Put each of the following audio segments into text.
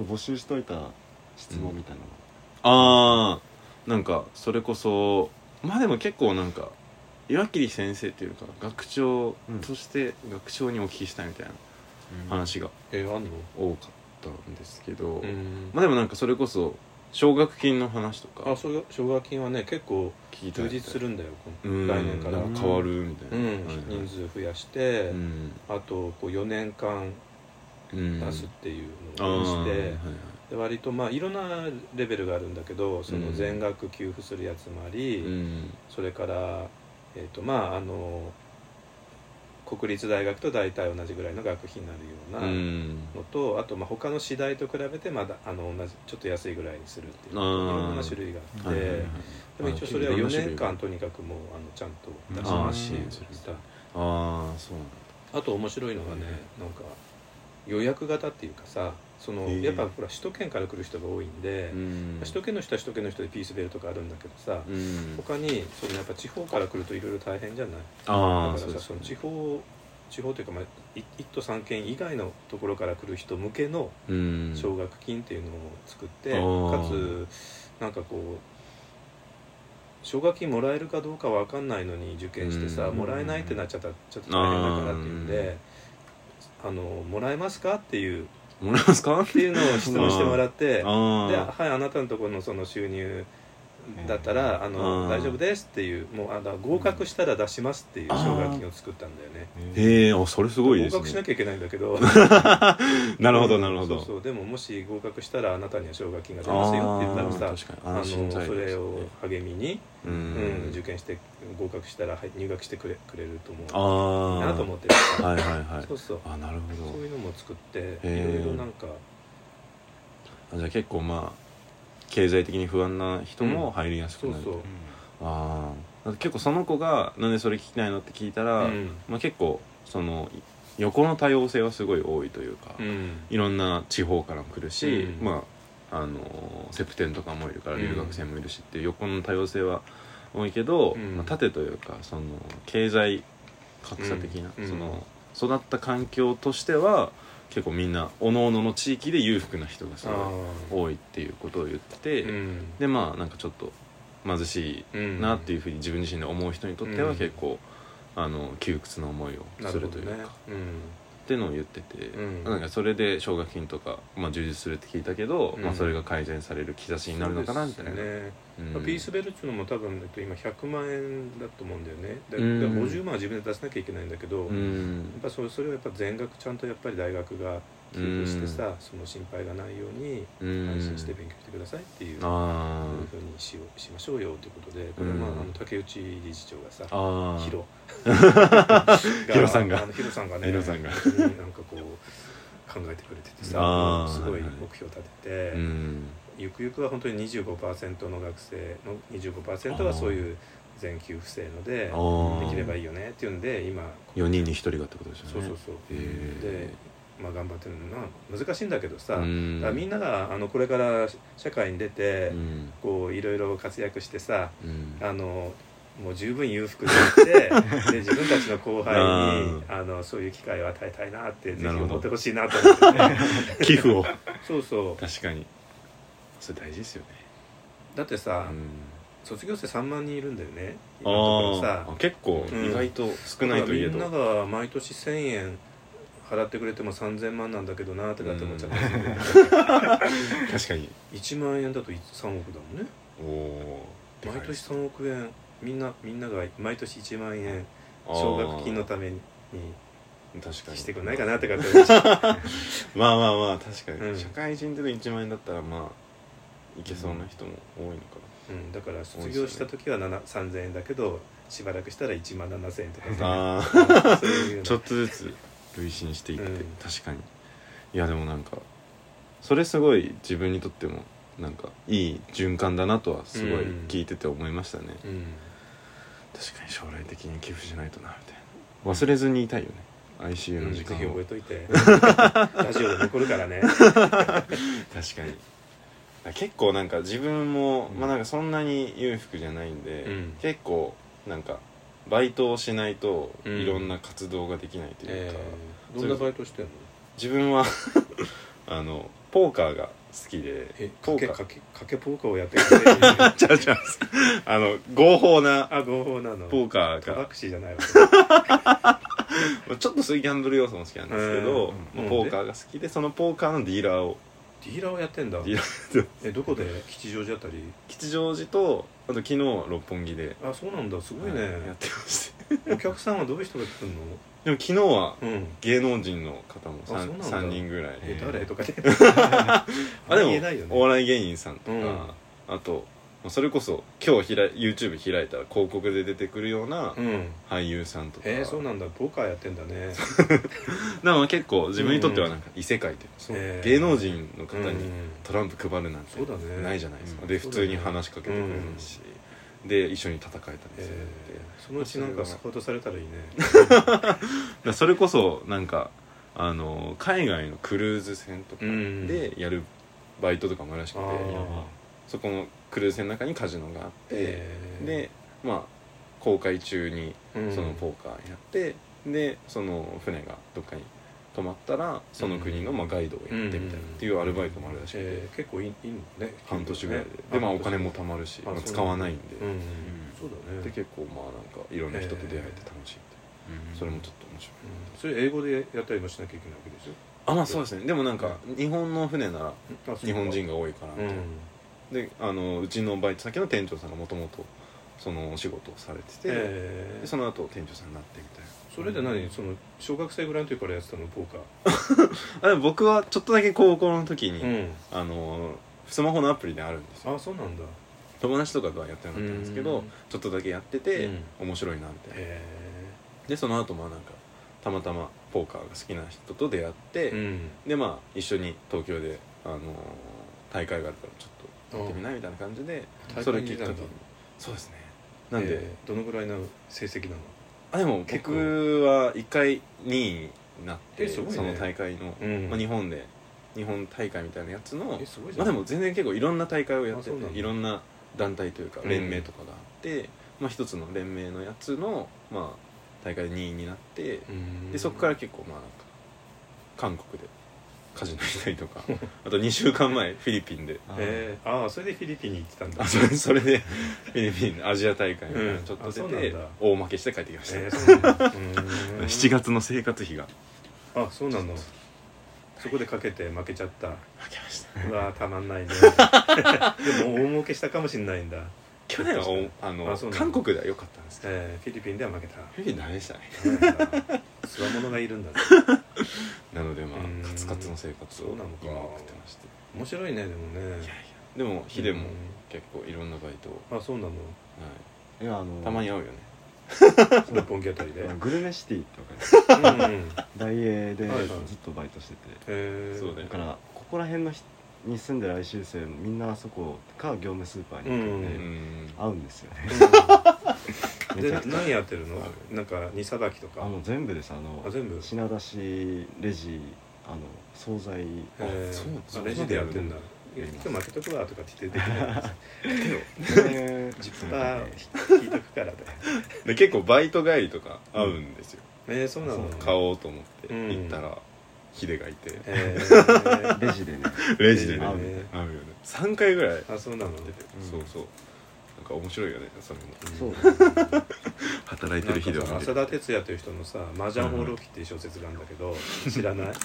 募集しといた質問みたいなの、ああなんかそれこそまあでも結構なんか岩切先生っていうか学長として学長にお聞きしたいみたいな話がえあんの？多かったんですけど、うん。まあでもなんかそれこそ奨学金の話とかあ奨学金はね結構充聞いたり実するんだよ来年から。変わるみたいな、人数増やしてうん。あとこう4年間うん出すっていうのをしてで割とまあいろんなレベルがあるんだけどそのうん。全額給付するやつもあり、うん。それからえっ、とまああの国立大学と大体同じぐらいの学費になるよううなん。のと、あとまあ他の私大と比べてまだあの同じちょっと安いぐらいにするっていういろんな種類があって、でも一応それはい4ろんな種類が。年間とにかくもうあのちゃんと出しますし支援するたああそうなんだ。あと面白いのがねなんか予約型っていうかさそのやっぱほら首都圏から来る人が多いんで、うん。首都圏の人は首都圏の人でピースベルとかあるんだけどさ、うん。他にそのやっぱ地方から来るといろいろ大変じゃない？ああだからさそのそうですね。地方地方というか、まあ、い一都三県以外のところから来る人向けのうん。奨学金っていうのを作って、あー。かつなんかこう奨学金もらえるかどうかわかんないのに受験してさ、うん。もらえないってなっちゃったらちょっと大変だからっていうんであのもらえますか？っていう。もらえますか？っていうのを質問してもらって。で、あはい、あなたのところのその収入だったら、あのあー大丈夫ですっていうもうあだ合格したら出しますっていう奨学金を作ったんだよね。あへえあそれすごいです合格しなねきゃいけないんだけど。なるほどなるほど。そうそうでももし合格したらあなたには奨学金が出ますよって言ったらさあのそれを励みに、ううんん受験して合格したらはい入学してくれくれると思う。ああなと思ってるさはいはいはい。そうそう。あなるほど。そういうのも作っていー。ろいろなんか。あじゃあ結構まあ経済的に不安な人も入りやすくなる、そうそう。ああ結構その子が「なんでそれ聞きたいの?」って聞いたら、うん。まあ、結構その横の多様性はすごい多いというか、うん。いろんな地方からも来るし、うん。まああのセプテンとかもいるからうん留学生もいるしっていう横の多様性は多いけど、うん。まあ、縦というかその経済格差的な、うん。その育った環境としては結構みんな各々の地域で裕福な人がすあごい多いっていうことを言ってうん。でまあなんかちょっと貧しいなっていうふうに自分自身で思う人にとってはうん。結構、あの窮屈な思いをすなるというか、うんってのを言ってて、うん。なんかそれで奨学金とか、まあ、充実するって聞いたけど、うん。まあ、それが改善される兆しになるのかなみたいな、そうですね。うん。ピースベルっていうのも多分、えっと、今100万円だと思うんだよね。でうん。で50万は自分で出さなきゃいけないんだけど、うやっんぱそれそれをやっぱ全額ちゃんとやっぱり大学が寄付してさ、その心配がないようにうん。安心して勉強してくださいっていう、ふうにしようしましょうよということでこれは、まあうんあの竹内理事長がさヒロ。ヒロさんが。ヒロさんがねヒロさんが。なんかこう考えてくれててさすごい目標立てて、うん。ゆくゆくは本当に25%の学生の25%はそういう全給付制のでできればいいよねっていうんで今4人に1人がってことですよね。そうそうそう。へでえまあ頑張ってるのは難しいんだけどさ、うん。だからみんながあのこれから社会に出て、うん。こういろいろ活躍してさうん。あのもう十分裕福になって で自分たちの後輩にあのそういう機会を与えたいなってぜひ思ってほしいなと思って。ね 寄付を。そうそう。確かに。それ大事ですよね。だってさ、うん。卒業生3万人いるんだよね。今のところあさ結構うん意外と少ないといえど、みんなが毎年1000円払ってくれても3000万なんだけどなってだって思っちゃった確かに。1万円だと3億だもんね。おお毎年3億円。みんなみんなが毎年1万円奨学金のために確かに。してくんないかなってかって思っちゃうまあまあまあ確かに、うん。社会人で1万円だったらまあいけそうな人も多いのかうん、だから卒業した時は7 3000円だけどしばらくしたら1万7000円とか。な、さああそういうの ちょっとずつ累進していって、うん。確かに。いやでもなんかそれすごい自分にとってもなんかいい循環だなとはすごいうん。聞いてて思いましたね、うん。確かに将来的に寄付しないとなみたいな。忘れずにいたいよね。ICU の時間を、ぜひ覚えといて。ラジオで残るからね。確かに。結構なんか自分も、うんまあなんかそんなに裕福じゃないんで、うん。結構なんかバイトをしないとうん。いろんな活動ができないというか、えー。どんなバイトしてんの？自分は あのポーカーが好きで。えポーカー。かけかけポーカーをやってくれる。ちゃうちゃう。あの合法なあ合法なの。ポーカーが。タバクシーじゃないわ。ちょっとそういうギャンブル要素も好きなんですけど、うんまあポーカーが好きでそのポーカーのディーラーをディーラーをやってんだ。ディーラーえどこで？吉祥寺あたり？吉祥寺とあと昨日六本木で。あそうなんだ。すごいね、やってまして。お客さんはどういう人が来るの？でも昨日はうん。芸能人の方もあそうなん 3, だ。三人ぐらいえ誰？とかで。あで言えないよね。もお笑い芸人さんとか、うん。あとまあそれこそ今日開い YouTube 開いたら広告で出てくるようなうん。俳優さんとか、えー、そうなんだ。ポーカーやってんだね。だから結構自分にとってはなんか異世界というか、そうえー。芸能人の方にうんトランプ配るなんてそうだね。ないじゃないですか、うんで普通に話しかけてくれるし、で一緒に戦えたりすえるんで、ー、そのうちなんかスカウトされたらいいね。だからそれこそなんかあの海外のクルーズ船とかうんでやるバイトとかもあるらしくて、そこのクルーズ船の中にカジノがあって、えーでまあ航海中にうん。そのポーカーやって、でその船がどっかに泊まったらその国のまあガイドをやってみたいなっていうアルバイトもあるらしくて、えー、結構いいいいのね。半年ぐらいで、ね。でまあお金も貯まるし、まあ、使わないんで、うん、そうだね。で結構まあなんかいろんな人と出会えて楽しいみたいな、それもちょっと面白い。うん。それ英語でやったりもしなきゃいけないわけですよあまあそうですね。でもなんか日本の船なら日本人が多いからみたいな、であのうちのバイト先の店長さんがもともとそのお仕事をされてて、えー。でその後店長さんになってみたいな。それで何その小学生ぐらいの時からやってたのポーカ あでも僕はちょっとだけ高校の時に、ーあのスマホのアプリであるんですよ。あそうなんだ。友達とかとはやってなかったんですけどうん。ちょっとだけやってて、うん。面白いなみたいな。へでその後まあなんかたまたまポーカーが好きな人と出会って、でまあ一緒に東京で、あのー大会があるからちょっってみないみたいな感じで大それきっか。けにそうですね。なんで、えー。どのぐらいの成績なの？あでも結構僕は1回2位になって、ね。その大会の、うん。まあ、日本で日本大会みたいなやつのまあでも全然結構いろんな大会をやってていろんな団体というかうん。連盟とかがあって、まあ一つの連盟のやつのまあ大会で2位になって、うん。でそこから結構まあ韓国でカジノ行ったりとか。あと2週間前フィリピンで。えー、ああそれでフィリピンに行ってたんだ。あそれそれでフィリピンアジア大会みたいな。うん。のちょっと出て、なんだ。大負けして帰ってきました、えー、そうなんだ。うーん7月の生活費が。あそうなのそこでかけて負けちゃった。負けました。うわーたまんないね。でも大儲けしたかもしんないんだ。去年はおあのあそうなんだ。韓国では良かったんですけど。えー、フィリピンでは負けた。フィリピンダメでしたねつわものがいるんだね なのでまうん。あカツカツの生活を今送ってまして。面白いねでもね。いやいや。でもヒデもうん。結構いろんなバイトを、あそうなの？い。やあのたまに会うよね。六本木あたりで。グルメシティってわかるうん。うん。大英ではいはい。ずっとバイトしてて。えー、そうだからここら辺の人に住んでる来週生みんなあそこか業務スーパーに行くんで、ううん。合うんですよね。うんで何やってるの？なんか荷さばきとか。あの全部です。あのあ全部？品出しレジあの惣菜えー。そうレジでやってんだ。今日負けとくわとかって言って できないですえー10%パー引いとくから で結構バイト帰りとか会うんですよ、えー、そうなの？買おうと思ってうん。行ったらヒデがいて、えー、レジでね。レジでね。レ会うよね。3回ぐらいあそうなの？そうそうなんか面白いよねそれもそう。働いてる日では。浅田哲也という人のさ「麻雀放浪記」っていう小説があるんだけど知らない？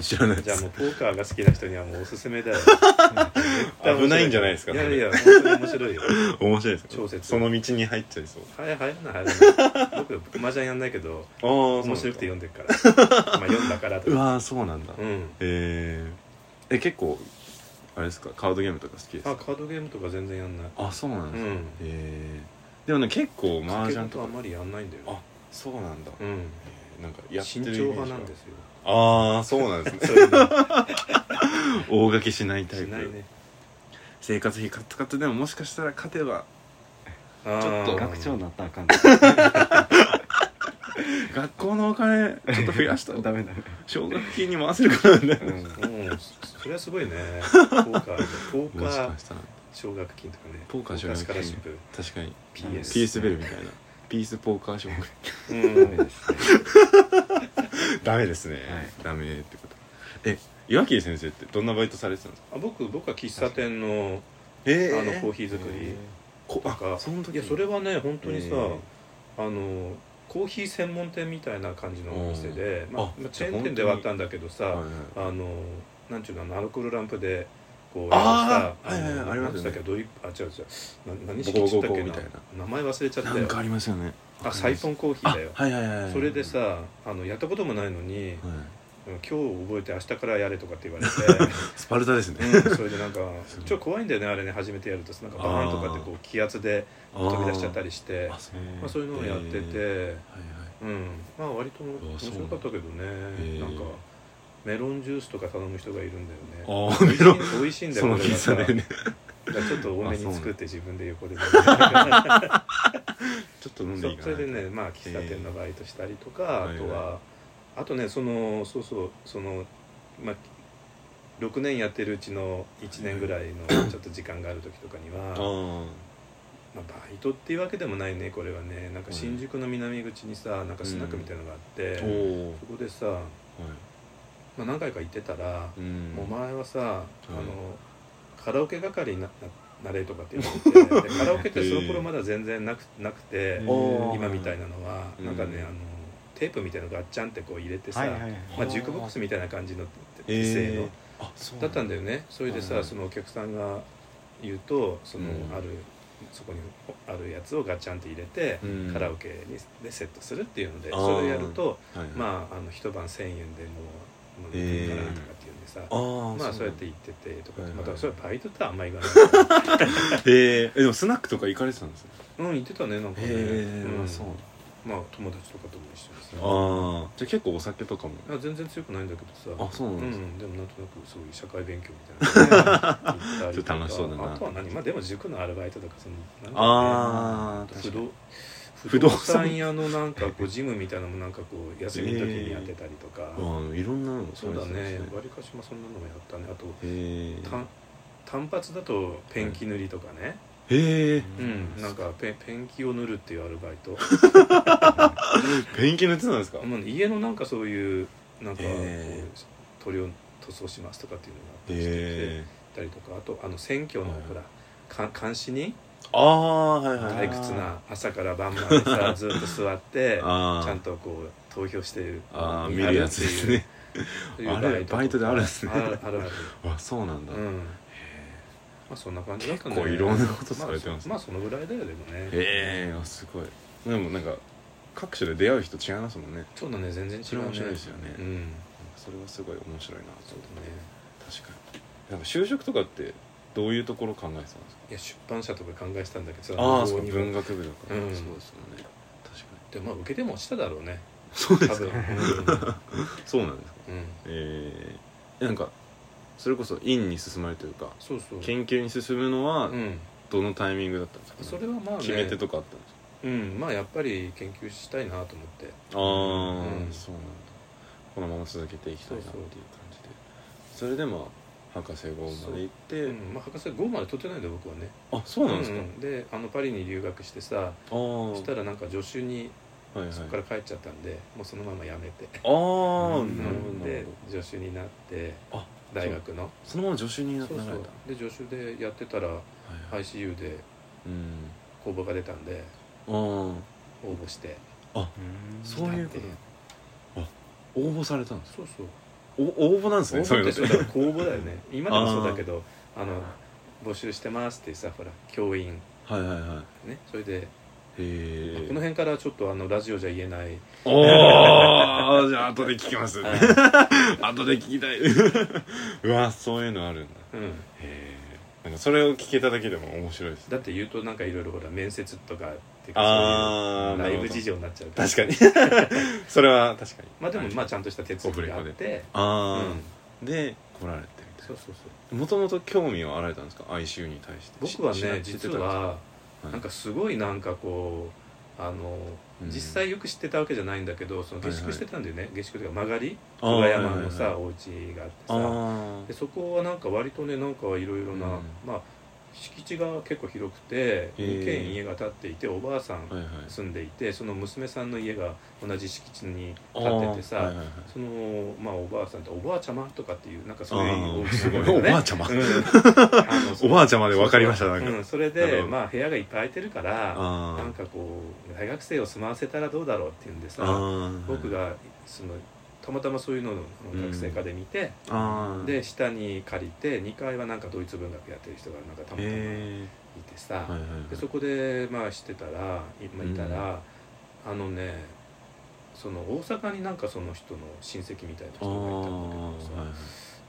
知らないでじゃあすもうポーカーが好きな人にはもうおすすめだよ。危ないんじゃないですかいやいや本当に面白いよ。面白いですよ小説。その道に入っちゃいそう。はい入らない入らな。い僕麻雀やんないけどああ面白くて読んでるから。まあ読んだからとか。うわーそうなんだ、うん。えー、え結構あれですか？カードゲームとか好きですか？あカードゲームとか全然やんない。あそうなんですか、うん。え。ー、でもね結構麻麻雀とか。雀とあんまりやんないんだよあそうなんだ、うん。えーなんかやって慎る重派なんですよ。ああそうなんですね。そういうの。大掛けしないタイプ。しないね。生活費カツカツでももしかしたら勝てばちょちょっと。学長になったらあかん学校のお金ちょっと増やしたら ダメダメ奨学金に回せるかな？みたいなうん。うんそれはすごいね。ポーカー ポーカもしかーしたら奨学金とかね。ポーカー奨学金。スカラシップ。確かに。PS ピースベルみたいな。ピースポーカー奨学うん。ダメですね。ダメですね、はい。ダメってこと。え岩切先生ってどんなバイトされてたんですか？あ僕僕は喫茶店のえあのコーヒー作りことか。あその時いやそれはね本当にさ、えあのコーヒー専門店みたいな感じのお店で、まあチェーン店ではあったんだけどさ、はいはいあのなんちゅうのアルコールランプでこうあーやるさはいはいはいありますよね。なんつったっけドリップあ違う違う。な何式っつったっけな。みたいな。名前忘れちゃったよ。なんかありますよね。あサイフォンコーヒーだよ。あはいはいはいはい。それでさあのやったこともないのに、はい今日覚えて明日からやれとかって言われて。スパルタですね。うん、それでなんか ちょっと怖いんだよねあれね初めてやると。なんかバーンとかってこう気圧で飛び出しちゃったりして。あそうまあ、そういうのをやってて、はいはい。うん。まあ割と面白かったけどね。なんかメロンジュースとか頼む人がいるんだよね。あーメロン美味しいんだよこれがさね。ちょっと多めに作って自分で横で ちょっと飲んでそいいかな。それでねまあ喫茶店のバイトしたりとか、あとはあとねそのそうそうそのまあ6年やってるうちの1年ぐらいの ちょっと時間がある時とかには、あまあ、バイトっていうわけでもないねこれはねなんか新宿の南口にさなんかスナックみたいなのがあって、あおおそこでさ、はい。まあ、何回か行ってたら「うん。お前はさ、あのカラオケ係になななれ」とかって言われてで カラオケってその頃まだ全然なくなくて、今みたいなのは、うん。なんかねあのテープみたいなのガッチャンってこう入れてさ、はいはいはい。まあ、ジュークボックスみたいな感じのえ製の、ーあそうだ。ったんだだよね。それでさ、はいそのお客さんが言うとその、うん。あるそこにあるやつをガチャンって入れて、うん。カラオケにでセットするっていうのでそれをやるとはいはい。まああの一晩1000円でもう飲んからとかっていうんでさ、まあそうやって行っててとか、はいはい。またそれはバイトってあんま言わない。えー。えでもスナックとか行かれてたんですねうん行ってたねなんかね、へえうん。そうまあ友達とかとも一緒にさ。ああじゃあ結構お酒とかも。あ全然強くないんだけどさ。あそうなんですか。うん、でもなんとなくそういう社会勉強みたいなのね。行ったりちょっと楽しそうだな。あとは何？まあでも塾のアルバイトとかそのなんだろうねああ不動不動産。産屋のなんかこうジムみたいなのもなんかこう休みの時にやってたりとか、あーいろんなのそうだねへわりかしまあそんなのもやったね。あとえ単単発だとペンキ塗りとかね、へえうんなんかペンペンキを塗るっていうアルバイト。ペンキ塗ってたんですか？もう家のなんかそういうなんかこうへ塗料塗装しますとかっていうのがあしてたりとかあとあの選挙のはい。ほらか監視にああはいはい退屈な朝から晩までさ ずっと座ってちゃんとこう投票してるあー見るやつですね。あ れバイトであるんですね。あるある。あそうなんだ。うんまあそんな感じだったね。結構いろんなことされてますね。まあそまあそのぐらいだよでもね。へえあすごい。でもなんか各所で出会う人違いますもんね。そうだね全然違うね。それ面白いですよね。うん。それはすごい面白いなそうだね。確かに。なんか就職とかってどういうところ考えてたんですか？いや出版社とか考えてたんだけどああそう無謀にも文学部だか。ら、うん。そうですよね。確かでまあ受けても落ちただろうね。にそうです多分。か そうなんですか。うん、うん。えー、なんかそれこそ院に進まれるというかそうそう。研究に進むのはうん。どのタイミングだったんですか、それはまあね。決め手とかあったんですか？うん。まあやっぱり研究したいなと思って。ああ、うん。そうなんだ。このまま続けていきたいなっていう感じで。それでまあ博士号まで行って、うん。まあ、博士号まで取ってないんだよ僕はね。あそうなんですか、うんうん。であのパリに留学してさああそしたらなんか助手にはいはい。そこから帰っちゃったんでもうそのまま辞めて、ああ、うん。なるほどなでるほど。助手になって。あ大学の。そのまま助手になそうそう。られたで助手でやってたらはいはい。ICU でうん。公募が出たんであ応募して。あうん。そういうこと。あ応募されたんですそうそう。お応募なんです応ねそういうのって募ってそうだ公募だよね。今でもそうだけどあの募集してますってさほら教員。はいはいはい。ねそれでへえこの辺からちょっとあのラジオじゃ言えない。おおじゃあ後で聞きますはい。後で聞きたい。うわそういうのあるんだ。うん。へえなんかそれを聞けただけでも面白いですだって言うとなんかいろいろほら面接とかっていうかあういうライブ事情になっちゃうから。確かに。それは確かに。まあでもまあちゃんとした手続きがあって。ああ、うん。で来られてみたいそうそうそう。なもともと興味はあられたんですか？ICU に対して。僕はしね実ははい。なんかすごいなんかこうあのうん。実際よく知ってたわけじゃないんだけどその下宿してたんだよね。下宿というか曲がり。久我山のさはいはいはい。お家があってさ。あでそこはなんか割とねなんかいろいろなうん。まあ敷地が結構広くてへー。2軒家が建っていておばあさん住んでいてその娘さんの家が同じ敷地にあ建っててさ、そのまあおばあさんっておばあちゃまとかっていうなんかそういうあー。お家すごいなんだよね。おばあちゃま。おばあちゃまで分かりましたなんか。それでまあ部屋がいっぱい空いてるからあなんかこう大学生を住まわせたらどうだろうっていうんであさー。僕がそのたまたまそういうのを学生課で見て、あー。で下に借りて2階はなんかドイツ文学やってる人がなんかたまたまいへてさ、えはいはいはい。でそこでまあしてたら今いたら、あのねその大阪になんかその人の親戚みたいな人あがいたんだけどさ、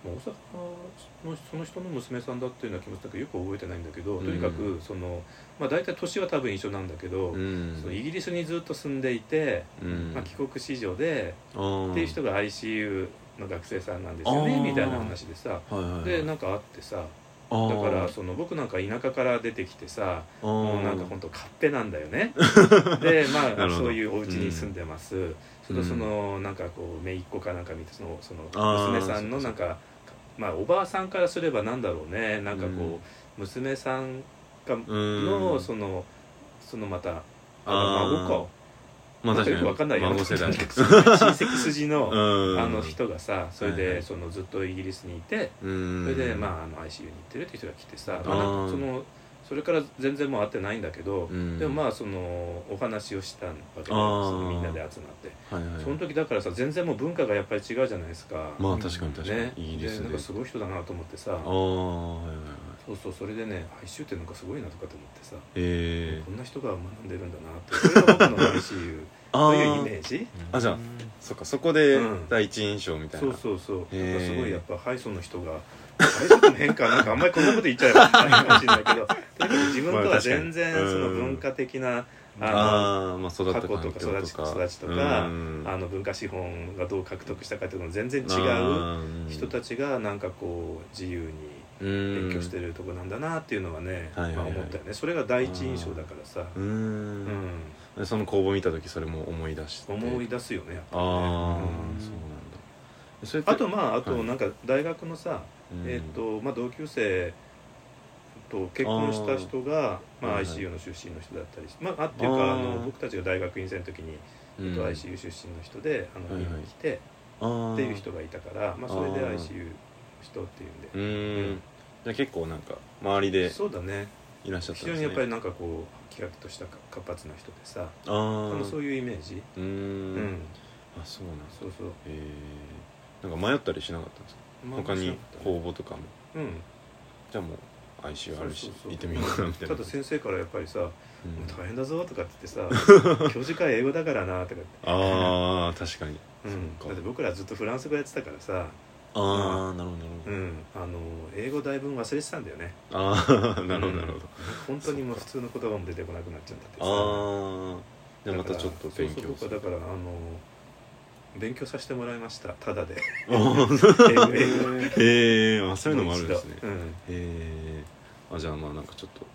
大阪のその人の娘さんだっていうのは気持ちだけどよく覚えてないんだけど、うん。とにかくその、まあ、大体年は多分一緒なんだけど、うん。そのイギリスにずっと住んでいて、うん。まあ、帰国子女で、っていう人が ICU の学生さんなんですよねみたいな話でさ。はいはいはい。でなんかあってさだからその僕なんか田舎から出てきてさもうなんか本当勝手なんだよね。でまあそういうお家に住んでます、それとそのなんかこう姪っ子かなんか見てそのその娘さんのなんかまあおばあさんからすればなんだろうね。なんかこう、うん。娘さんがうん。のそのそのまたあの孫か。まあ確かに。くわかんないよ。孫世代。親戚筋の うん。あの人がさそれでそのずっとイギリスにいてうん。それでまああの ICU に行ってるっていう人が来てさーまあそのそれから全然もう会ってないんだけどうん。でもまあそのお話をしたわけでみんなで集まって。はいはい。その時だからさ全然もう文化がやっぱり違うじゃないですか。まあ確かに確かに。ね。イギリスででなんかすごい人だなと思ってさ。ああはいはいはい。そうそうそれでね ICU ってなんかすごいなとかと思ってさ。ええこんな人が学んでるんだなってそれが僕の ICU あというイーメージ？あじゃあそっかそこでうん。第一印象みたいな。そうそうそう。へーなんかすごいやっぱハイソの人がハイソって変かなんかあんまりこんなこと言っちゃえばいけないかもしれないけど とにかく自分とは全然その文化的なあああまあ過去とか育ち育ちとかうん。あの文化資本がどう獲得したかっていうの全然違う人たちがなんかこう自由にうん勉強してるとこなんだなっていうのはねまあ思ったよね。それが第一印象だからさ。ううん。その工房見た時それも思い出して。思い出すよねやっぱあありねそうなんだ。あとまああとはいなんか大学のさうんえーとまあ、同級生と結婚した人がまあ、ICU の出身の人だったりして、まあ、あっていうかあの僕たちが大学院生の時に、と ICU 出身の人であのはいはい。見に来てっていう人がいたから、まあ、それで ICU の人っていううんーん。じゃあ結構なんか周りで、でそうだね。いらっしゃった非常んですね。にやっぱりなんかこうキラッとした活発な人でさああのーそういうイメージ。うーうん。んあそうなんそうそう。えー、なんか迷ったりしなかったんですか？まあ他にそうだね。公募とかも。うん。じゃあもう ICU あるし行ってみようかなみたいな。ただ先生からやっぱりさ「もううん大変だぞ」とかって言ってさ「教授会英語だからな」とかって。ああ確かに。うん、だって僕らずっとフランス語やってたからさ、ああなるほどなるほど、うん、あの英語だいぶ忘れてたんだよね。ああ なるほどなるほど、本当にもう普通の言葉も出てこなくなっちゃったってさ。ああじゃあまたちょっと勉強そうそう僕はだからあの勉強させてもらいました。ただで。あー。英語英語へえあそういうのもあるんですね。うん、へえあじゃあまあなんかちょっと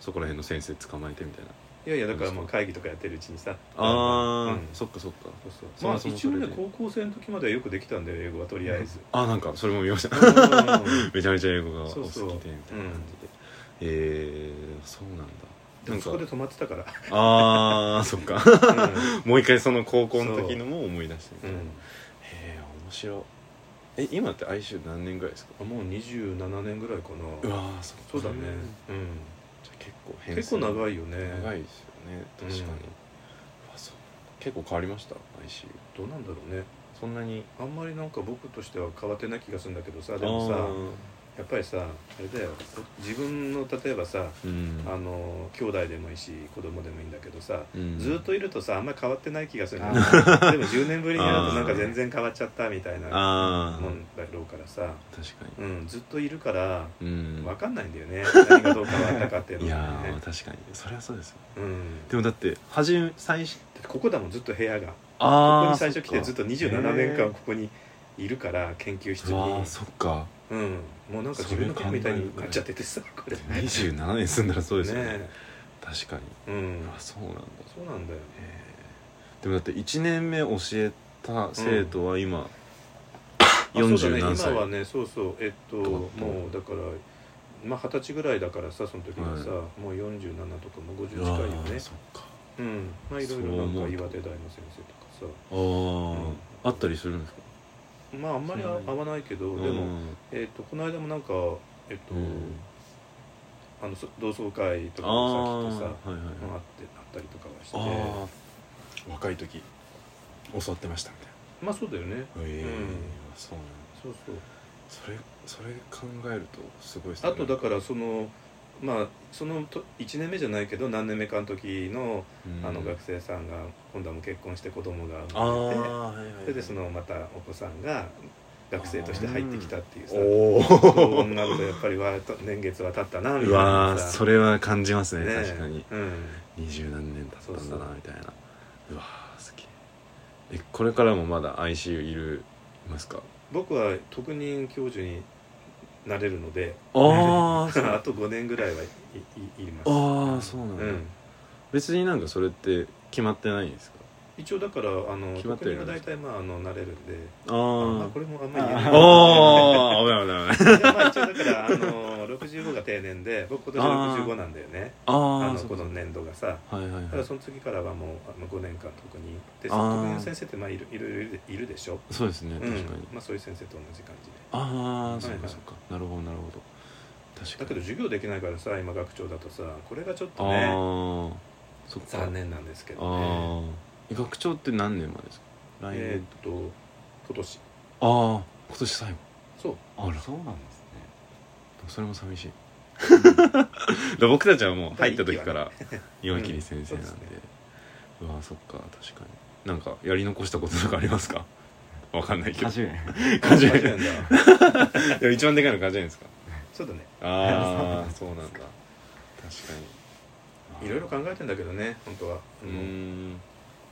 そこら辺の先生捕まえてみたいな。いやいやだからもう会議とかやってるうちにさ。ああ、うん。そっかそっか。そうまあ一応ね高校生の時まではよくできたんだよ英語はとりあえず、あなんかそれも見ました。うん。めちゃめちゃ英語がお好きでみたいな感じで。へえそうなんだでもそこで止まってたから、ああそっか。うもう一回その高校の時のも思い出してみたいな、ん。へえ面白い。え今って哀愁何年ぐらいですか？うん、もう27年ぐらいかな。うわーそそうだね、うん。じゃあ結構変結構長いよね。長いですよね。確かに、うん。結構変わりました？ICU どうなんだろうね。そんなに。あんまりなんか僕としては変わってない気がするんだけどさでもさあやっぱりさあれだよ。自分の例えばさーうん。あの兄弟でもいいし子供でもいいんだけどさ、うん。ずっといるとさあんまり変わってない気がする でも10年ぶりになるとなんか全然変わっちゃったみたいなあもんだろうからさ、確かに。うん、ずっといるからうん。分かんないんだよね。何がどう変わったかっていういやのがねー、確かに。それはそうですよ。うん、でもだってはじめ最初ここだもんずっと部屋が。こあこに最初来てずっと27年間ここにいるから研究室に。そっか。うん、もうなんか自分の部屋みたいになっちゃっててさこれ。27年住んだらそうですよね。ね確かに。うん。あそうなんだ。そうなんだよへーでもだって1年目教えた生徒は今、うだ40ね何歳。今はねそうそう。えっとともうだからまあ二十歳ぐらいだからさその時はさ、はもう47とかもう50近いよね。ーそっか。うん。まあいろいろなんか岩手大の先生とかあー、うん。あったりするんですか？さまああんまりあ合わないけどでも、うんえっ、とこの間もなんかえっ、と、うん。あのそ同窓会とかさきっとさ、はいはいはい。あってあったりとかはして。ああ若い時教わってましたみたいまあそうだよね。なええうん。そうなんだ。そうそう。それそれ考えるとすごいですね。あとだからそのまあそのと1年目じゃないけど何年目かの時のうん。あの学生さんが今度はもう結婚して子供があ生まれてそれでそのまたお子さんが学生として入ってきたっていうさおこおんなことやっぱりわ年月は経ったなみたういなわそれは感じますねね確かに。うん。二十何年経ったんだなみたいな。うわーすげえ。えこれからもまだ ICU いるいますか？僕は特任教授になれるので。ああ あと5年ぐらいはいいいります。ああそうなんだ、うん。別になんかそれって決まってないんですか？一応だからあの決まってる特任は大体まああのなれるんで。ああーこれもあんまり言えない。ああ 危ない危ない。まあ一応だからあの65が定年で僕今年65なんだよね。ああのこの年度がさ。はいはいはい。だからその次からはもうあの5年間特に。であー特任の先生ってまあいるいろいろいるいるでしょ？そうですねうん。確かに、まあそういう先生と同じ感じで。ああそうかそうか、なるほどなるほど。確かに。だけど授業できないからさ今学長だとさこれがちょっとあね残念なんですけどね学長って何年までですか？来年、えーっと今年。ああ今年最後。そう。あら。そうなんですね。それも寂しい。で僕たちはもう入った時から岩切先生なんで,、うんそうですね。うわそっか確かに。なんかやり残したこととかありますか？わかんないけど。果樹園果樹園果樹園だ。でも一番でかいの果樹園ですか？そうだね。ああそうなんだ。確かに。いろいろ考えてんだけどね本当は。うーもん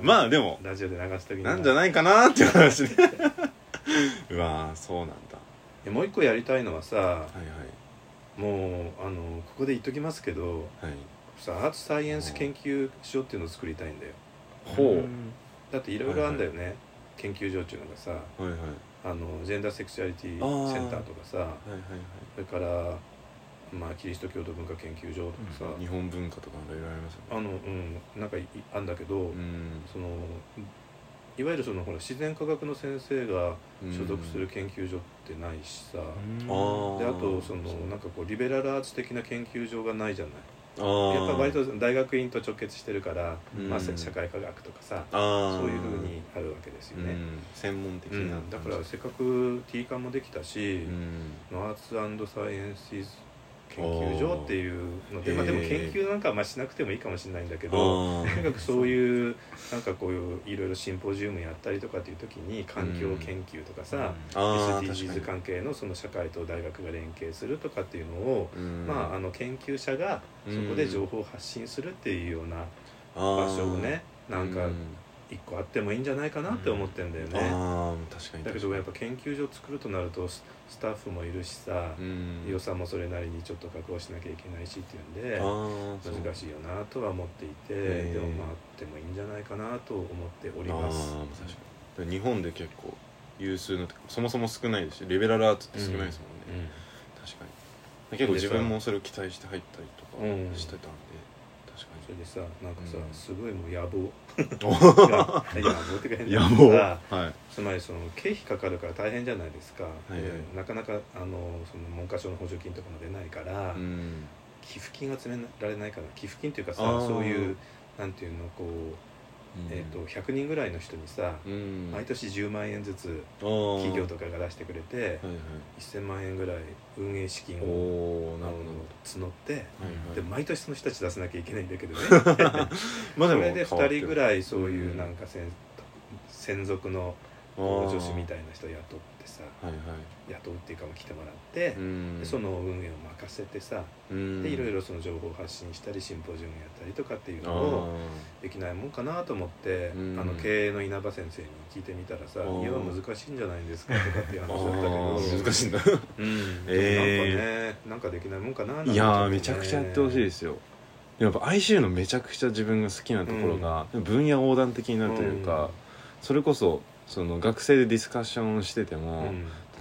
まあでも。ラジオで流す時になんじゃないかなっていう話で うわーそうなんだ。もう一個やりたいのはさはいはい。もうあのここで言っときますけどはい。さアーツサイエンス研究所っていうのを作りたいんだよ。ほう。だっていろいろあるんだよね、研究所っていうのがさはいはい。あのジェンダーセクシュアリティセンターとかさはいはい。それから、まあ、キリスト教徒文化研究所とかさ、はい日本文化とかいろいろありますよね。あのうんなんかいあんだけど、うん。そのいわゆるそのほら自然科学の先生が所属する研究所ってないしさ、あー。であとそのなんかこうリベラルアーツ的な研究所がないじゃない。やっぱ割と大学院と直結してるから、うん。まあ、せ社会科学とかさ。そういうふうにあるわけですよね、うん。専門的うん。なだからせっかく T 館もできたし、うん。アーツサイエンシズ研究所っていうので、まあ、でも研究なんかはまあしなくてもいいかもしれないんだけどとにかくそういうなんかこういういろいろシンポジウムやったりとかっていう時に環境研究とかさ、あー SDGs 関係のその社会と大学が連携するとかっていうのを、にうん。まあ、あの研究者がそこで情報を発信するっていうような場所をねなんかうん一個あってもいいんじゃないかなって思ってんだよね。ああ確かに。だけどやっぱ研究所を作るとなるとススタッフもいるしさ、うん。予算もそれなりにちょっと確保しなきゃいけないしっていうんで難しいよなとは思っていてでもまああってもいいんじゃないかなと思っておりあます。ー確かに。日本で結構有数のそもそも少ないですしリベラルアーツって少ないですもんね、確かに。結構自分もそれを期待して入ったりとかうん。してたんで、確かそれでさなんかさ、うん。すごいもう野望。に 野望ってか変だ野望？さはい。つまりその経費かかるから大変じゃないですか、いはい。でなかなかあのその文科省の補助金とかも出ないから、うん。寄付金が集められないから寄付金というかさあー。そういうなんていうのこう、えー、と100人ぐらいの人にさ、うん。毎年10万円ずつ企企業とかが出してくれて、はいはい。1000万円ぐらい運営資金おを募って、どはいはい。で毎年その人たち出さなきゃいけないんだけどね。まあでもそれで2人ぐらいそういううん。なんか専専属の女子みたいな人雇ってさはいはい。雇うっていうか来てもらって、その運営を任せてさうん。でいろいろその情報を発信したりシンポジウムやったりとかっていうあのをー。できないもんかなと思って、うん。あの経営の稲葉先生に聞いてみたらさ「あー。いや難しいんじゃないんですか」とかっていう話だったけど難しいんだうん、えー。なんかねなんかできないもんかななんていやめちゃくちゃやってほしいですよ。やっぱ ICU のめちゃくちゃ自分が好きなところが、分野横断的になるというか、それこそその学生でディスカッションをしててうん。も、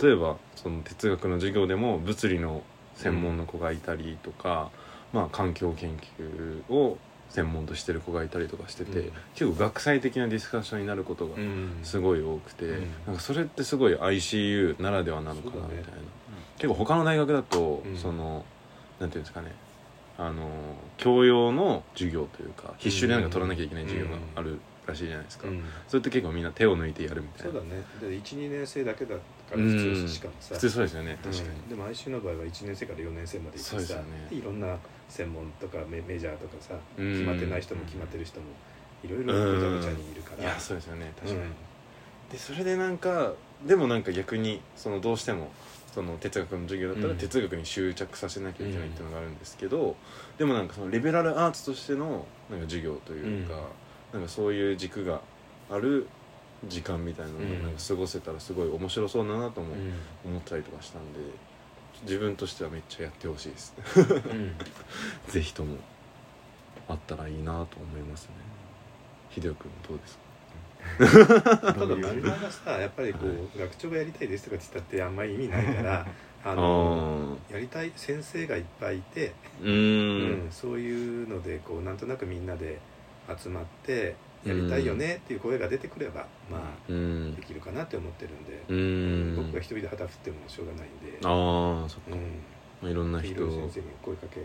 例えばその哲学の授業でも物理の専門の子がいたりとか、まあ環境研究を専門としてる子がいたりとかしてて、うん。結構学際的なディスカッションになることがうん。すごい多くて、うん。なんかそれってすごい ICU ならではなのかなみたいな、結構他の大学だと、うん。そのなんていうんですかねあの教養の授業というか必修でなんか取らなきゃいけない授業があるらしいじゃないですか、うん。それって結構みんな手を抜いてやるみたいな。そうだね。で12年生だけだからうん。普通しかもさ。普通そうですよね。確かに、うんでも ICU の場合は1年生から4年生まで行ってさねでいろんな専門とかメメジャーとかさうん。決まってない人も決まってる人もいろいろぐちゃぐちゃにいるから。いやそうですよね。確かに、うん。でそれでなんかでもなんか逆にそのどうしてもその哲学の授業だったらうん。哲学に執着させなきゃいけないっていうのがあるんですけど、でもなんかそのリベラルアーツとしてのなんか授業というか、なんかそういう軸がある時間みたいなのがうん。なんか過ごせたらすごい面白そうだなともうん。思ったりとかしたんで自分としてはめっちゃやってほしいですうん。ぜひともあったらいいなと思いますね。秀夫君どうですか？ただバリバがさやっぱりこう、学長がやりたいですとかって言ったってあんまり意味ないから あのやりたい先生がいっぱいいて、うんそういうのでこうなんとなくみんなで集まってやりたいよねっていう声が出てくれば、まあうん。できるかなって思ってるんで、うん。僕が一人で旗振ってもしょうがないんで、ああそっか、うん、まあ、いろんな人先生に声かけ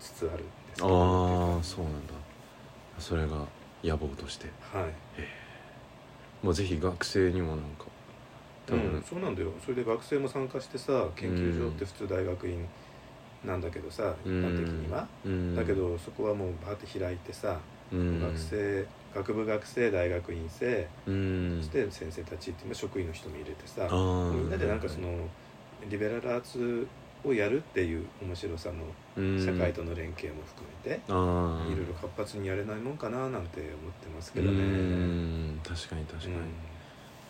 つつあるんですけあど。あそうなんだ。それが野望として。はい、まあぜひ学生にもなんか多分、うん、そうなんだよ。それで学生も参加してさ研究所って普通大学院なんだけどさ、一般的には、うん。だけどそこはもうバーって開いてさ、うん学生学部学生大学院生、うん。そして先生たちっていうの職員の人も入れてさ、みんなでなんかそのリベラルアーツをやるっていう面白さのうん。社会との連携も含めて、いろいろ活発にやれないもんかななんて思ってますけうどね。ん。確かに確か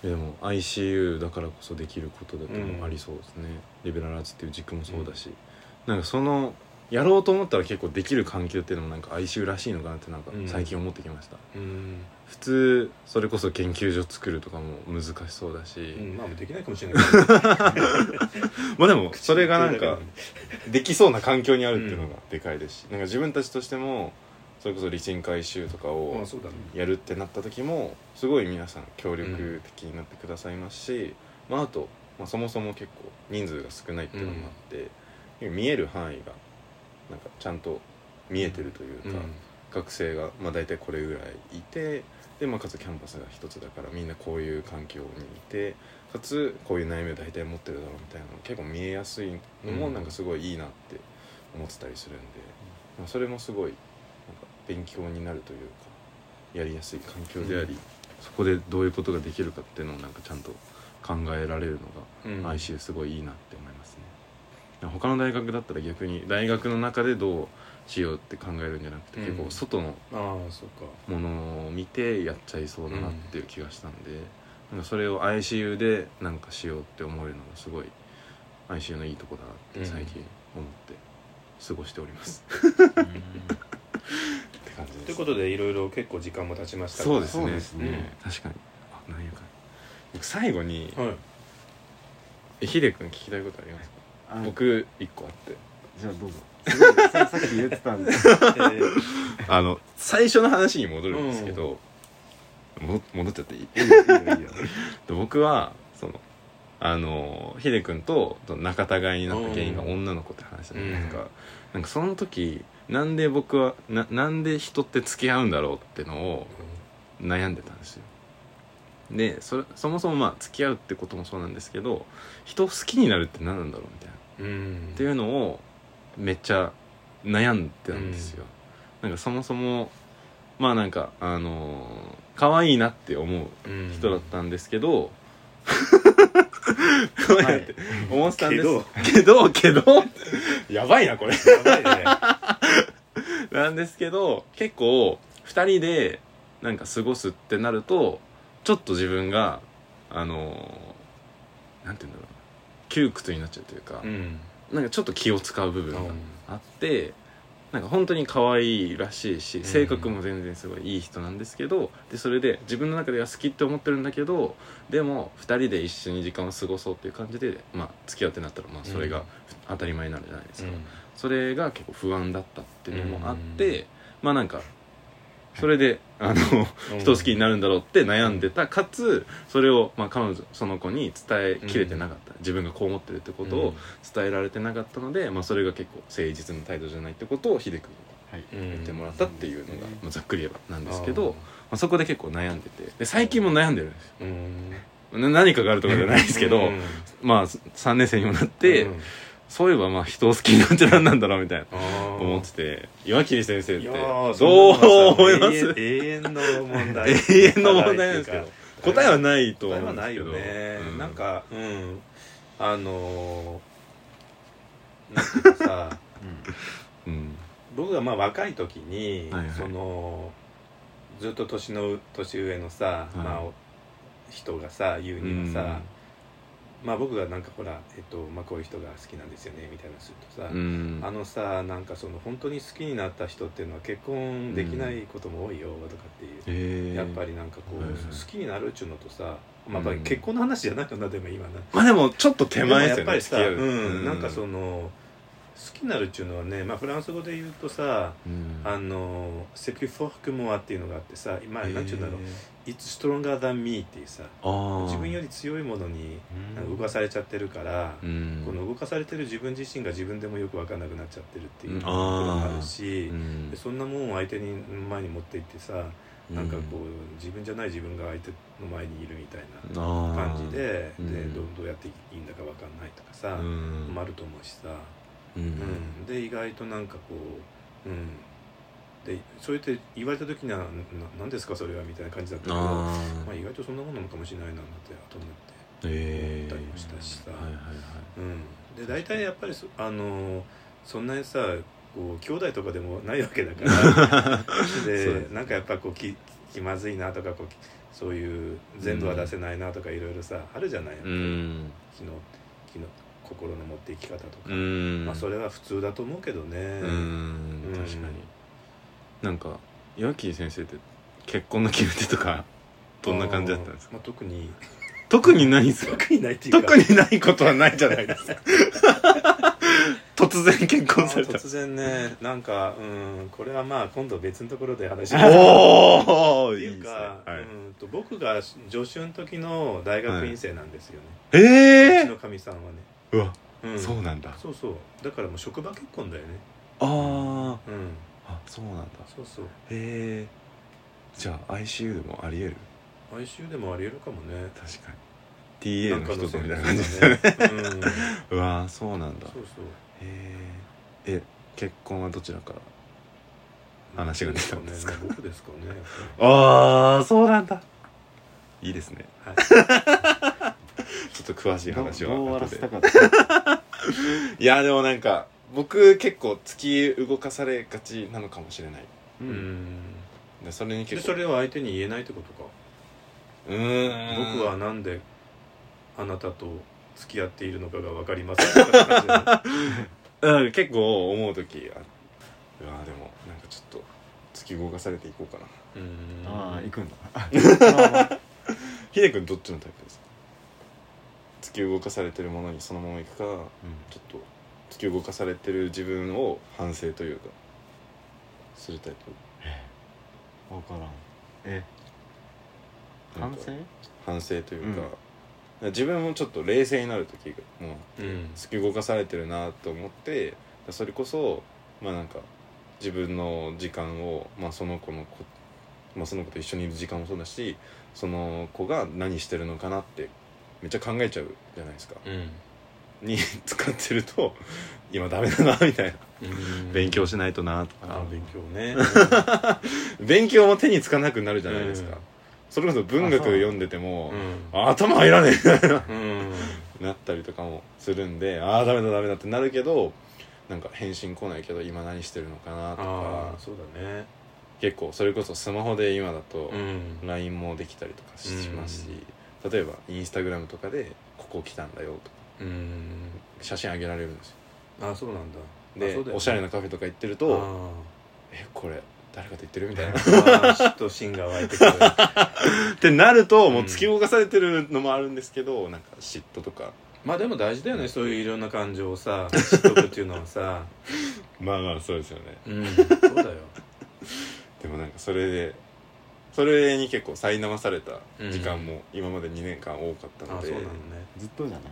に、でも ICU だからこそできることだともありそうですね、リベラルアーツっていう軸もそうだし、なんかそのやろうと思ったら結構できる環境っていうのもなんか ICU らしいのかなってなんかうん。最近思ってきました、うん。普通それこそ研究所作るとかも難しそうだし、うんまあできないかもしれないけど まあでもそれがなんかできそうな環境にあるっていうのがでかいですし、なんか自分たちとしてもそれこそ理人回収とかまをやるってなった時もすごい皆さん協力的になってくださいますし、まあ、あと、まあ、そもそも結構人数が少ないっていうのもあって、見える範囲がなんかちゃんと見えてるというか、学生がまあ大体これぐらいいてで、まあ、かつキャンパスが一つだからみんなこういう環境にいてかつこういう悩みを大体持ってるだろうみたいなのが結構見えやすいのもうん。なんかすごいいいなって思ってたりするんで、まあ、それもすごいなんか勉強になるというかやりやすい環境であり、うん。そこでどういうことができるかっていうのをなんかちゃんと考えられるのうん。が ICU すごいいいなって思います。ね。他の大学だったら逆に大学の中でどうしようって考えるんじゃなくて、うん。結構外のものを見てやっちゃいそうだなっていう気がしたんで、なんかそれを ICU でなんかしようって思えるのがすごい ICU のいいとこだなって最近思って過ごしております、って感じです。ということでいろいろ結構時間も経ちましたが。そうですね。そうですね。確かに。あ何やか。僕最後にはい。えヒデ君聞きたいことありますか？あ僕一個あって。じゃあどうぞ。すごいささっき言ってたんでえーあの最初の話に戻るんですけど、も戻っちゃっていい？いいよいいよいいよ。で 僕はそのあのヒデ君と仲違いになった原因がうん。女の子って話じゃないですか、なんかその時なんで僕はななんで人って付き合うんだろうってのを悩んでたんですよ。でそれそもそもまあ付き合うってこともそうなんですけど人を好きになるって何なんだろうみたいな。うんっていうのをめっちゃ悩んでたんですよ、なんかそもそもまあなんかあのー可愛いなって思ううん人だったんですけど、可愛いなって思ってたんです。けど。けどやばいなこれ。やばいね。なんですけど結構2人でなんか過ごすってなるとちょっと自分があのーなんて言うんだろう。な窮屈になっちゃうというか、うん。なんかちょっと気を使う部分があってなんか本当に可愛いらしいし性格も全然すごいいい人なんですけどでそれで自分の中では好きって思ってるんだけどでも2人で一緒に時間を過ごそうっていう感じで、まあ、付き合ってなったらまあそれがうん。当たり前なんじゃないですか、うん。それが結構不安だったっていうのもあって、うん。まあなんかそれであの人を好きになるんだろうって悩んでた。かつそれを、まあ、彼女その子に伝えきれてなかった、自分がこう思ってるってことを伝えられてなかったので、まあ、それが結構誠実な態度じゃないってことを秀君に言ってもらったっていうのが、うん。まあ、ざっくり言えばなんですけど、まあ、そこで結構悩んでて。で最近も悩んでるんですよ。うん。な何かがあるとかじゃないですけど、うん。まあ3年生にもなって、うんそういえばまあ人を好きになって何なんだろうみたいな思ってて岩切先生っいてどう思います？永遠の問題。永遠の問題なんですけど答えはないと答え思うんですけどはないよね、うん。なんかうん。あのーなんかさうん。僕がまあ若い時に、はいはい。そのずっと年の年上のさ、い。まあお人がさ言うにはさ、まあ僕がなんかほら、えっとまあ、こういう人が好きなんですよねみたいなするとさ、うん。あのさなんかその本当に好きになった人っていうのは結婚できないことも多いよとかっていう、へえ。やっぱりなんかこう、好きになるっちゅうのとさ、まあ、結婚の話じゃないのなでも今な。まあでもちょっと手前ですよでもやっぱりさ、うん、なんかその好きになるっちゅうのはね、まあ、フランス語で言うとさうん。あの「セクフォークモア」っていうのがあってさ今なんちゅうんだろう。へ「It's stronger than me」っていうさ自分より強いものに動かされちゃってるから、うん。この動かされてる自分自身が自分でもよく分かんなくなっちゃってるっていううん。ところもあるし、うん。でそんなもんを相手に前に持っていってさなんかこう自分じゃない自分が相手の前にいるみたいな感じで,、うん。でどどうやっていいんだか分かんないとかさ、うん。もあると思うしさ、ううん。ん、で意外となんかこう、うん、でそうやって言われた時には「な何ですかそれは」みたいな感じだったけどあまあ、意外とそんなものかもしれないななんて後になって。え思ったりもしたしさ。はいはいはい。うん、で大体やっぱりそあのそんなにさこう兄弟とかでもないわけだから。でなんかやっぱこう気気まずいなとかこうそういう全部は出せないなとかいろいろさあるじゃない、うん。気の気の心の持っていき方とか、うん。まあ、それは普通だと思うけどね、確かに。なんか岩切先生って結婚の決め手とか どんな感じだったんですか？まあ、特に。特にないんですか特にないっていうか。特にないことはないじゃないですか。突然結婚された。まあ突然ね。なんかうん。これはまあ今度別のところで話します。おおっていうかはい。うんと僕が助手の時の大学院生なんですよね、えうえちのかみさんはね、うわうん。そうなんだ。そうそう。だからもう職場結婚だよね。あうん。ああそうなんだ。そうそう。へえじゃあ ICU でもありえる？ICU でもありえるかもね。確かに。TA の人とみたいな感じでねね、うん、そ ううわーそうなんだ。へそう。ええ結婚はどちらから？話が出たんですか？ね僕ですかねああそうなんだ。いいですね。はいちょっと詳しい話どう終わらせたかった。いやでもなんか僕結構突き動かされがちなのかもしれない。うん。うん。でそれにで結構それを相手に言えないってことか。うーん。僕はなんであなたと付き合っているのかが分かりませんとかって感じだね うん結構思う時あうわでもなんかちょっと突き動かされていこうかな。うん。ああ行くんだ。ひでくんどっちのタイプですか？突き動かされてるものにそのまま行くかちょっと突き動かされてる自分を反省というかするタイプ。分からん。え反省？反省というか、自分もちょっと冷静になる時もうん。突き動かされてるなと思ってそれこそまあなんか自分の時間を、まあ、その子の子、まあ、その子と一緒にいる時間もそうだしその子が何してるのかなってめっちゃ考えちゃうじゃないですか。うん。に使ってると今ダメだなみたいな。うん。勉強しないとなとあか勉強ね。勉強も手につかなくなるじゃないですか、うん。それこそ文学読んでてもう。んあ頭入らねえみたいな。うん。なったりとかもするんでああダメだダメだってなるけどなんか返信来ないけど今何してるのかなとあか。あそうだね。結構それこそスマホで今だとうん。LINE もできたりとかしますし、例えばインスタグラムとかでここ来たんだよと。かうん。写真あげられるんですよ。あそうなんだ。で、ね。おしゃれなカフェとか行ってるあとえこれ誰かと言ってるみたいな。嫉妬心が湧いてくる。てなるともううん突き動かされてるのもあるんですけどなんか嫉妬とか。まあでも大事だよねそういういろんな感情をさ知っとくっていうのはさ。まあまあそうですよね。うんそうだよ。でもなんかそれでそれに結構苛まされた時間も今まで2年間多かったので、あそうなのね。ずっとじゃな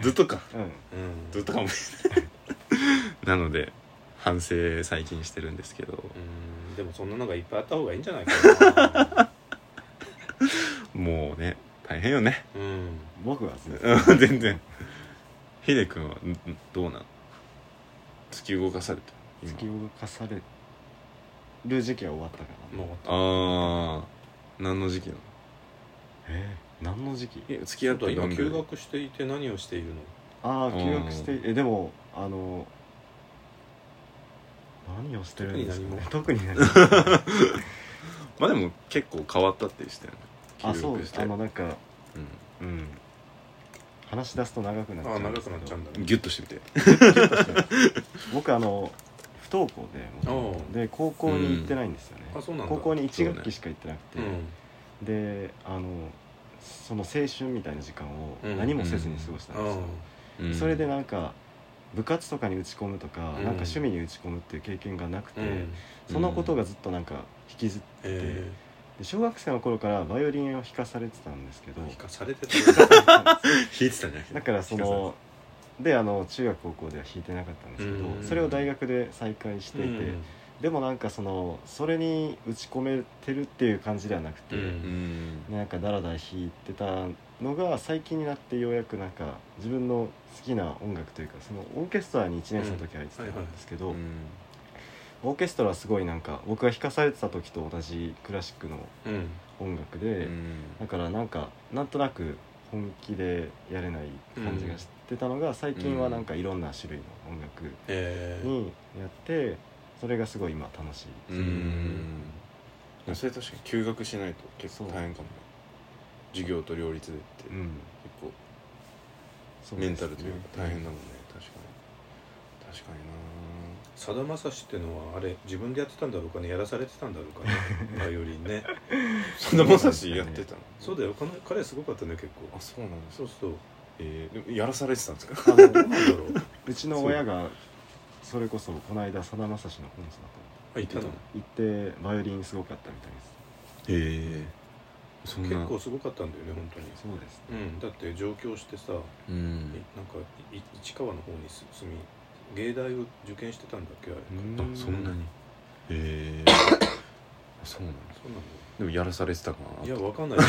い？ずっとか。うん。うん。ずっとかも。しれないなので反省最近してるんですけど。うん。でもそんなのがいっぱいあった方がいいんじゃないかな。もうね大変よね。うん。僕はずっとうん全然。ヒデ君はんんどうなん突き動かされてる？突き動かされる時期は終わったかなもうああ何の時期なの？えー、何の時期？え付き合った今今休学していて何をしているの？ああ休学してえでもあの何をしてるんですかね？特に何も。まあでも結構変わったって言ってたよね。あそう。休学して。あのなんかうん。うん。話し出すと長くなっちゃあ長うんですけど。くなっちゃうんだね。ギュッとしてみて。僕あの不登校でおう。で高校に行ってないんですよね、うなんだ。高校に1学期しか行ってなくて、うんであのその青春みたいな時間をうん。何もせずに過ごしたんですよ、うん。それでなんか部活とかに打ち込むとか、うん。なんか趣味に打ち込むっていう経験がなくて、うん。そのことがずっとなんか引きずって、えで小学生の頃からバイオリンを弾かされてたんですけど。ー、弾かされてた弾いてたんじゃないだからそのであの中学高校では弾いてなかったんですけど、うん。それを大学で再開していて、うん。でもなんかそのそれに打ち込めてるっていう感じではなくて、うん。うん。なんかダラダラ弾いてたのが最近になってようやくなんか自分の好きな音楽というかそのオーケストラに1年生の時入ってたんですけど、オーケストラはすごいなんか僕が弾かされてた時と同じクラシックのうん。音楽で、だからなんかなんとなく本気でやれない感じがしてたのが、最近はなんかいろんな種類の音楽えー。にやってそれがすごい今楽しいう。ん。それ確かに休学しないと結構大変かもね。授業と両立でって結うん構メンタルというか大変だもんね。確かに。確かにさだまさしってのはあれ自分でやってたんだろうかね。やらされてたんだろうかね。バイオリンね。なそんなまさしやってたの？そうだよ。彼すごかったね結構。あそうなんですそうそうえーやらされてたんですか？あのなんだろう。うちの親がそれこそこの間さだまさしのコンサーあいたの？ト行ってバイオリンすごかったみたいです。ええそんな。結構すごかったんだよね本当に。そうですうんだって上京してさうん。いなんかい市川の方に住み芸大を受験してたんだっけあれ。あそんなに。ええ そうなんだ。そうなんでもやらされてたかだないやわかんない。や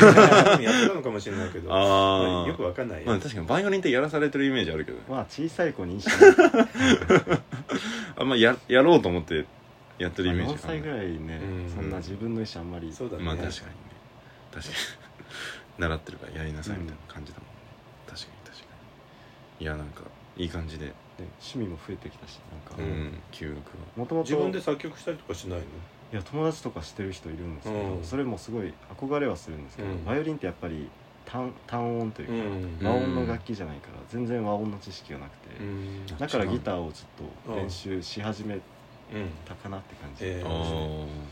ってたのかもしれないけど。あー。まよくわかんないまあ確かにバイオリンってやらされてるイメージあるけど。ねまあ小さい子にいいし あんまややろうと思ってやってるイメージ4歳ぐらいねうん。そんな自分の意思あんまり。そうだね。まあ確かにね。確かに。習ってるからやりなさいみたいな感じだもん。ね、確かに確かに。いやなんかいい感じで。で趣味も増えてきたしなんかうん、休学はもとも自分とで作曲したりとかしないの？いや友達とかしてる人いるんですけど、うん。それもすごい憧れはするんですけど、うん。バイオリンってやっぱり単単音というか、ん。和音の楽器じゃないから全然和音の知識がなくて、うん。だからギターをちょっと練習し始めうんたかなって感じ、えー。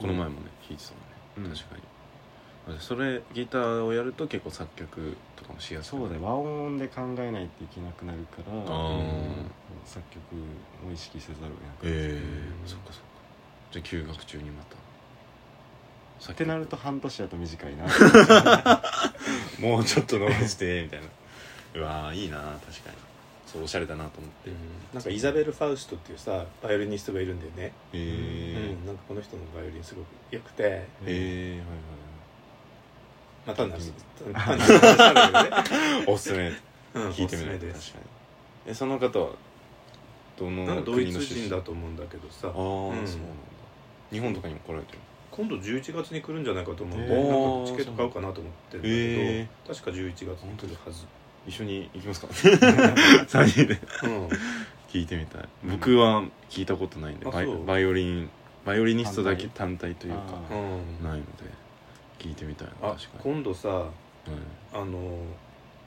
この前もね弾いてたもんね、うん。確かに。あそれギターをやると結構作曲とかもしやすくなる。そうだね和音で考えないといけなくなるからうん作曲を意識せざるを得なくなっええう。んそっかそっかじゃあ休学中にまた。さってなると半年だと短いな。もうちょっと伸ばしてみたいな。うわーいいな確かに。そうおしゃれだなと思って、なんかイザベル・ファウストっていうさバイオリニストがいるんだよね、へえうん、なんかこの人のバイオリンすごく良くて。へえはいまたなし単なる話なんだけどね。はいはいおすすめ。うん聞いてみないと確かに。えその方はどのなんかドイの出身人だと思うんだけどさ。ああ、そうなんだ。うん日本とかにも来られてる今度11月に来るんじゃないかと思う。んで、へー。なんかチケット買おうかなと思ってるんだけど、へ確か11月に来るはず、一緒に行きますか？3人で。うん、聞いてみたい。僕は聞いたことないんでバイオリンバイオリニストだけ単体。というかないので聞いてみたいなあ確かに、今度さはいあの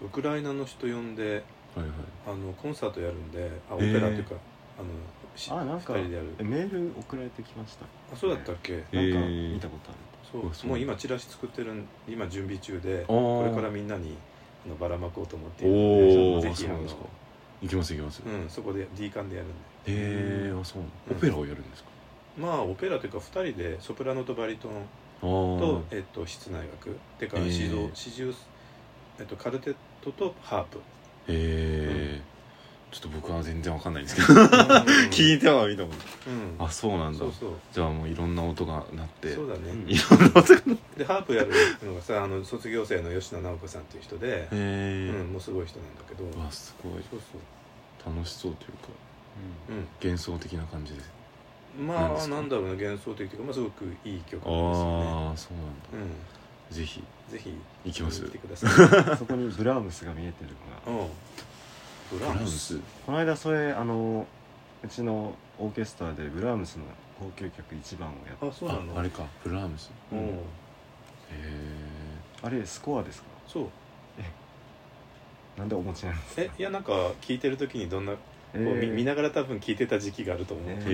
ウクライナの人呼んではいはい。あのコンサートやるんであオペラっていうか、あのしあなんか二人でやる。えメール送られてきました。あそうだったっけ、なんかえー。見たことあそう。あそうもう今チラシ作ってるん今準備中でここれからみんなにあのばらまこうと思っていおるおのでぜひあの行きます行きます。へうんそこで D 館でやるんで。えあそううん。オペラをやるんですか？まあオペラというか2人でソプラノとバリトンと、えっと、室内楽。てか四重四重、えっと、カルテットとハープ。へえちょっと僕は全然わかんないんですけど。聞いてはみたも。んうん。あそうなんだ。そうそう。じゃあもういろんな音が鳴って。そうだね、う んいろんな音が。でハープやるのがさあの卒業生の吉野直子さんっていう人で、へえうん、もうすごい人なんだけど。わすごい。そうそ楽しそうというか。う、うん、幻想的な感じで。すまあなんだろうな幻想的というか、まあ、すごくいい曲なんですよね。ああそうなんだ。うぜひ。んぜひ。行きます。見に来てください。そこにブラームスが見えてるのがうんブブラームス。この間それあのうちのオーケストラでブラームスの交響曲1番をやっあそうなのああれか。ブラームス。うん。へあれスコアですか？そう。なんでお持ちなんですか？えいやなんか聞いてる時にどんな、えこうみー見ながら多分聞いてた時期があると思う、ええへえ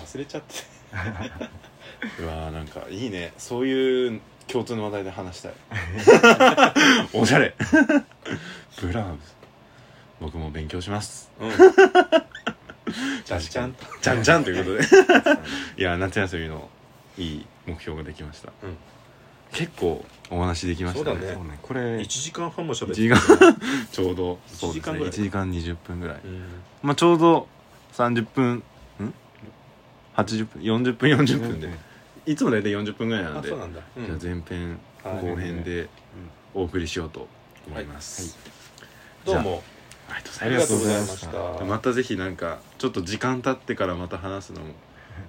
忘れちゃって。うわーなんかいいね。そういう共通の話題で話したい。おしゃれ。ブラームス僕も勉強します。うん。じゃんじゃん。とじゃんじゃんということで。いや夏休みのいい目標ができました、うん。結構お話できましたそうだね。これ1時間半も喋1って時間。ちょうどそうですね。1時間ぐらい1時間20分ぐらい。うん。まあちょうど30分ん？80分？40分40分で。いつも大体40分ぐらいなので。あそうなんだ、うん。じゃあ前編はい。後編でお送りしようと思います、どうもありがとうごあざいます。りがとうございました。またぜひなんかちょっと時間経ってからまた話すのも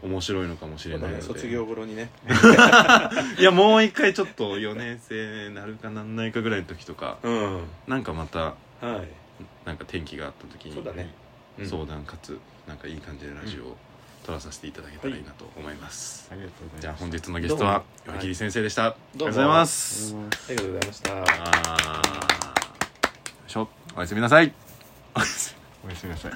面白いのかもしれないので。卒業頃にね。いやもう一回ちょっと4年生なるかなんないかぐらいの時とかうん。なんかまたはい。なんか転機があった時にそうだね。うん。相談かつなんかいい感じでラジオを撮らさせていただけたらいいなと思います、ありがとうございますじゃあ本日のゲストは岩切先生でした、ありがとうございます。うんありがとうございました。あおやすみなさいおやすみなさい。